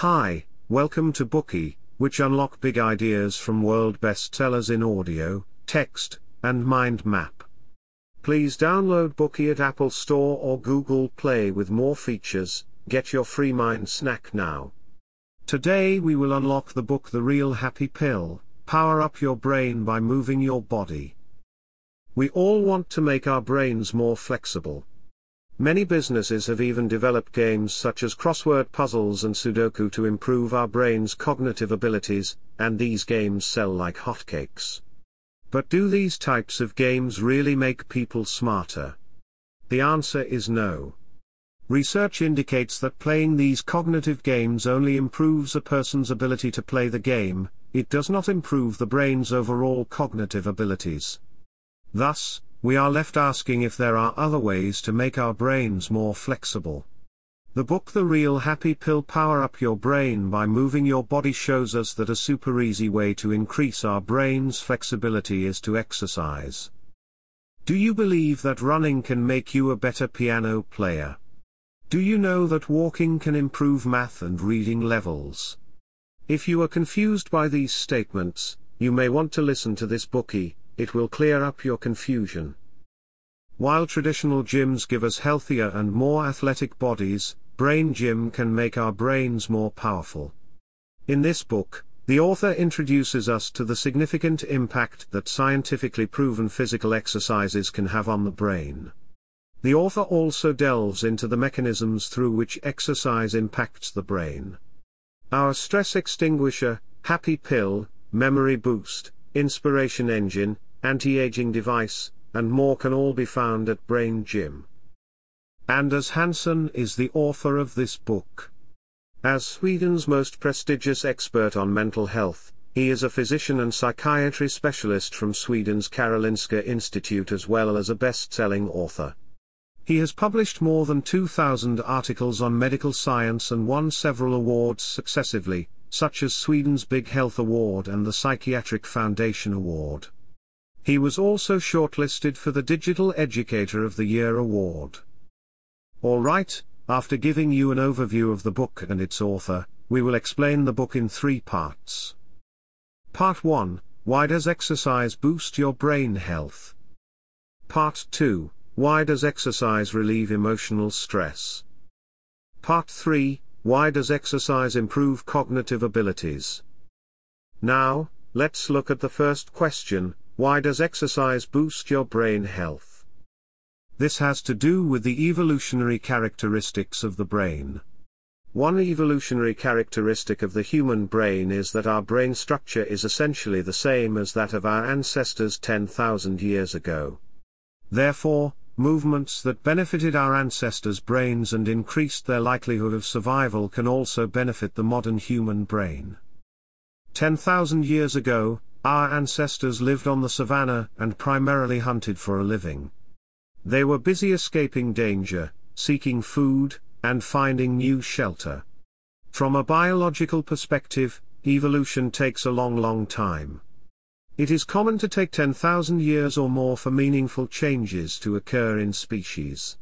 Hi, welcome to Bookey, which unlock big ideas from world bestsellers in audio, text, and mind map. Please download Bookey at Apple Store or Google Play with more features. Get your free mind snack now. Today we will unlock the book The Real Happy Pill Power Up Your Brain by Moving Your Body. We all want to make our brains more flexible. Many businesses have even developed games such as crossword puzzles and Sudoku to improve our brain's cognitive abilities, and these games sell like hotcakes. But do these types of games really make people smarter? The answer is no. Research indicates that playing these cognitive games only improves a person's ability to play the game, it does not improve the brain's overall cognitive abilities. Thus, we are left asking if there are other ways to make our brains more flexible. The book The Real Happy Pill Power Up Your Brain by Moving Your Body shows us that a super easy way to increase our brain's flexibility is to exercise. Do you believe that running can make you a better piano player? Do you know that walking can improve math and reading levels? If you are confused by these statements, you may want to listen to this Bookey, it will clear up your confusion. While traditional gyms give us healthier and more athletic bodies, Brain Gym can make our brains more powerful. In this book, the author introduces us to the significant impact that scientifically proven physical exercises can have on the brain. The author also delves into the mechanisms through which exercise impacts the brain. Our stress extinguisher, happy pill, memory boost, inspiration engine, anti-aging device, and more can all be found at Brain Gym. Anders Hansen is the author of this book. As Sweden's most prestigious expert on mental health, he is a physician and psychiatry specialist from Sweden's Karolinska Institute as well as a best-selling author. He has published more than 2,000 articles on medical science and won several awards successively, such as Sweden's Big Health Award and the Psychiatric Foundation Award. He was also shortlisted for the Digital Educator of the Year award. Alright, after giving you an overview of the book and its author, we will explain the book in three parts. Part 1 Why does exercise boost your brain health? Part 2 Why does exercise relieve emotional stress? Part 3 Why does exercise improve cognitive abilities? Now, let's look at the first question why does exercise boost your brain health? This has to do with the evolutionary characteristics of the brain. One evolutionary characteristic of the human brain is that our brain structure is essentially the same as that of our ancestors 10,000 years ago. Therefore, movements that benefited our ancestors' brains and increased their likelihood of survival can also benefit the modern human brain. 10,000 years ago, our ancestors lived on the savannah and primarily hunted for a living. They were busy escaping danger, seeking food, and finding new shelter. From a biological perspective, evolution takes a long long time. It is common to take 10,000 years or more for meaningful changes to occur in species.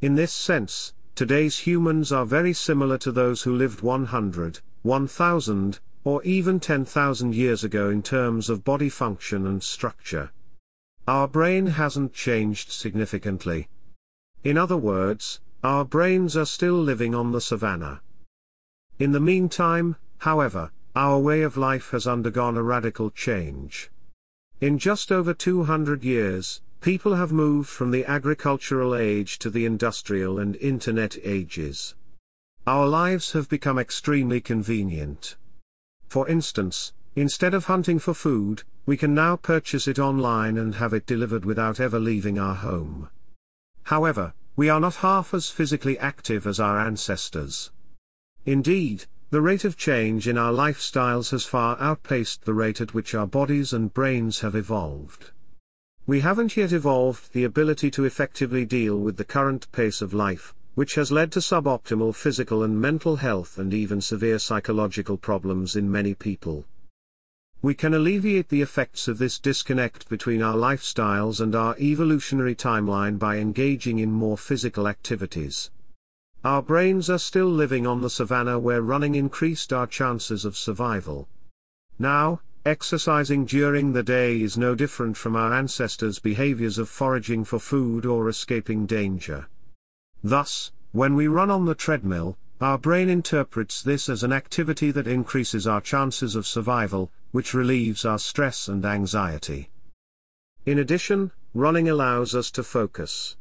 In this sense, today's humans are very similar to those who lived 100, 1000, or even 10,000 years ago in terms of body function and structure. Our brain hasn't changed significantly. In other words, our brains are still living on the savannah. In the meantime, however, our way of life has undergone a radical change. In just over 200 years, people have moved from the agricultural age to the industrial and internet ages. Our lives have become extremely convenient. For instance, instead of hunting for food, we can now purchase it online and have it delivered without ever leaving our home. However, we are not half as physically active as our ancestors. Indeed, the rate of change in our lifestyles has far outpaced the rate at which our bodies and brains have evolved. We haven't yet evolved the ability to effectively deal with the current pace of life, which has led to suboptimal physical and mental health and even severe psychological problems in many people. We can alleviate the effects of this disconnect between our lifestyles and our evolutionary timeline by engaging in more physical activities. our brains are still living on the savannah where running increased our chances of survival. Now, exercising during the day is no different from our ancestors' behaviors of foraging for food or escaping danger. Thus, when we run on the treadmill, our brain interprets this as an activity that increases our chances of survival, which relieves our stress and anxiety. In addition, running allows us to focus.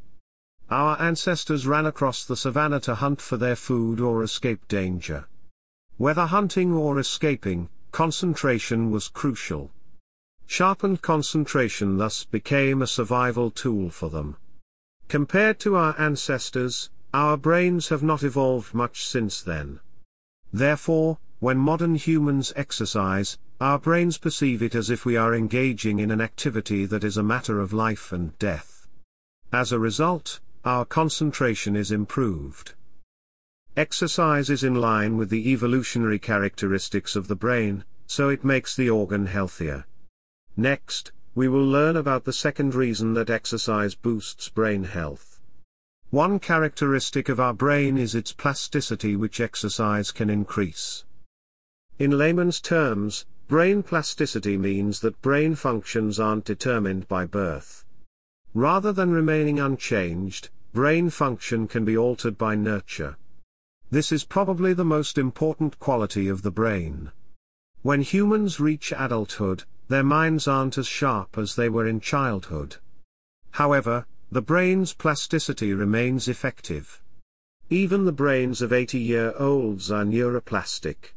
Our ancestors ran across the savannah to hunt for their food or escape danger. Whether hunting or escaping, concentration was crucial. Sharpened concentration thus became a survival tool for them. Compared to our ancestors, our brains have not evolved much since then. Therefore, when modern humans exercise, our brains perceive it as if we are engaging in an activity that is a matter of life and death. As a result, our concentration is improved. Exercise is in line with the evolutionary characteristics of the brain, so it makes the organ healthier. Next, we will learn about the second reason that exercise boosts brain health. One characteristic of our brain is its plasticity which exercise can increase. In layman's terms, brain plasticity means that brain functions aren't determined by birth. Rather than remaining unchanged, brain function can be altered by nurture. This is probably the most important quality of the brain. When humans reach adulthood, their minds aren't as sharp as they were in childhood. However, the brain's plasticity remains effective. Even the brains of 80 year olds are neuroplastic.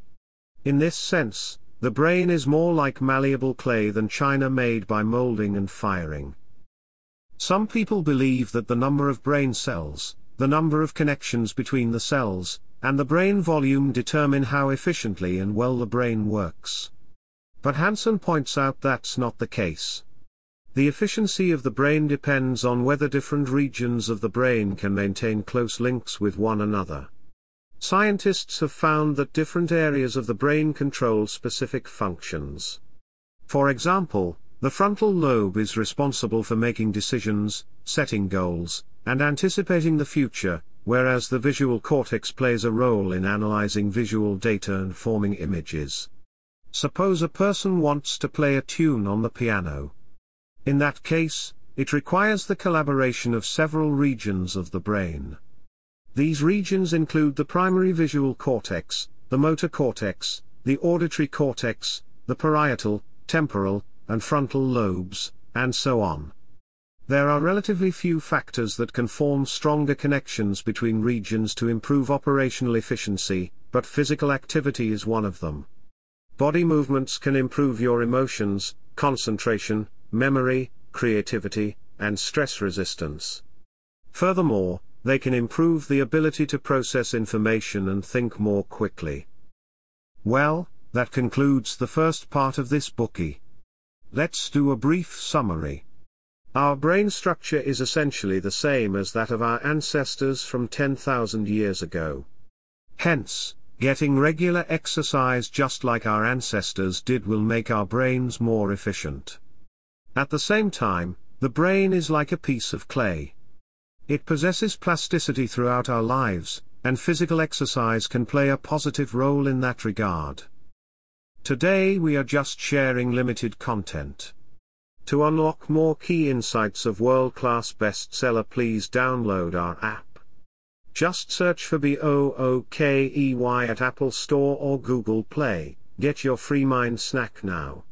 In this sense, the brain is more like malleable clay than china made by molding and firing. Some people believe that the number of brain cells, the number of connections between the cells, and the brain volume determine how efficiently and well the brain works. But Hansen points out that's not the case. The efficiency of the brain depends on whether different regions of the brain can maintain close links with one another. Scientists have found that different areas of the brain control specific functions. For example, the frontal lobe is responsible for making decisions, setting goals, and anticipating the future, whereas the visual cortex plays a role in analyzing visual data and forming images. Suppose a person wants to play a tune on the piano. In that case, it requires the collaboration of several regions of the brain. These regions include the primary visual cortex, the motor cortex, the auditory cortex, the parietal, temporal, and frontal lobes, and so on. There are relatively few factors that can form stronger connections between regions to improve operational efficiency, but physical activity is one of them. Body movements can improve your emotions, concentration, memory, creativity, and stress resistance. Furthermore, they can improve the ability to process information and think more quickly. Well, that concludes the first part of this Bookey. Let's do a brief summary. Our brain structure is essentially the same as that of our ancestors from 10,000 years ago. Hence, getting regular exercise just like our ancestors did will make our brains more efficient. At the same time, the brain is like a piece of clay. It possesses plasticity throughout our lives, and physical exercise can play a positive role in that regard. Today we are just sharing limited content. To unlock more key insights of world-class bestseller please download our app. Just search for B-O-O-K-E-Y at Apple Store or Google Play, get your free mind snack now.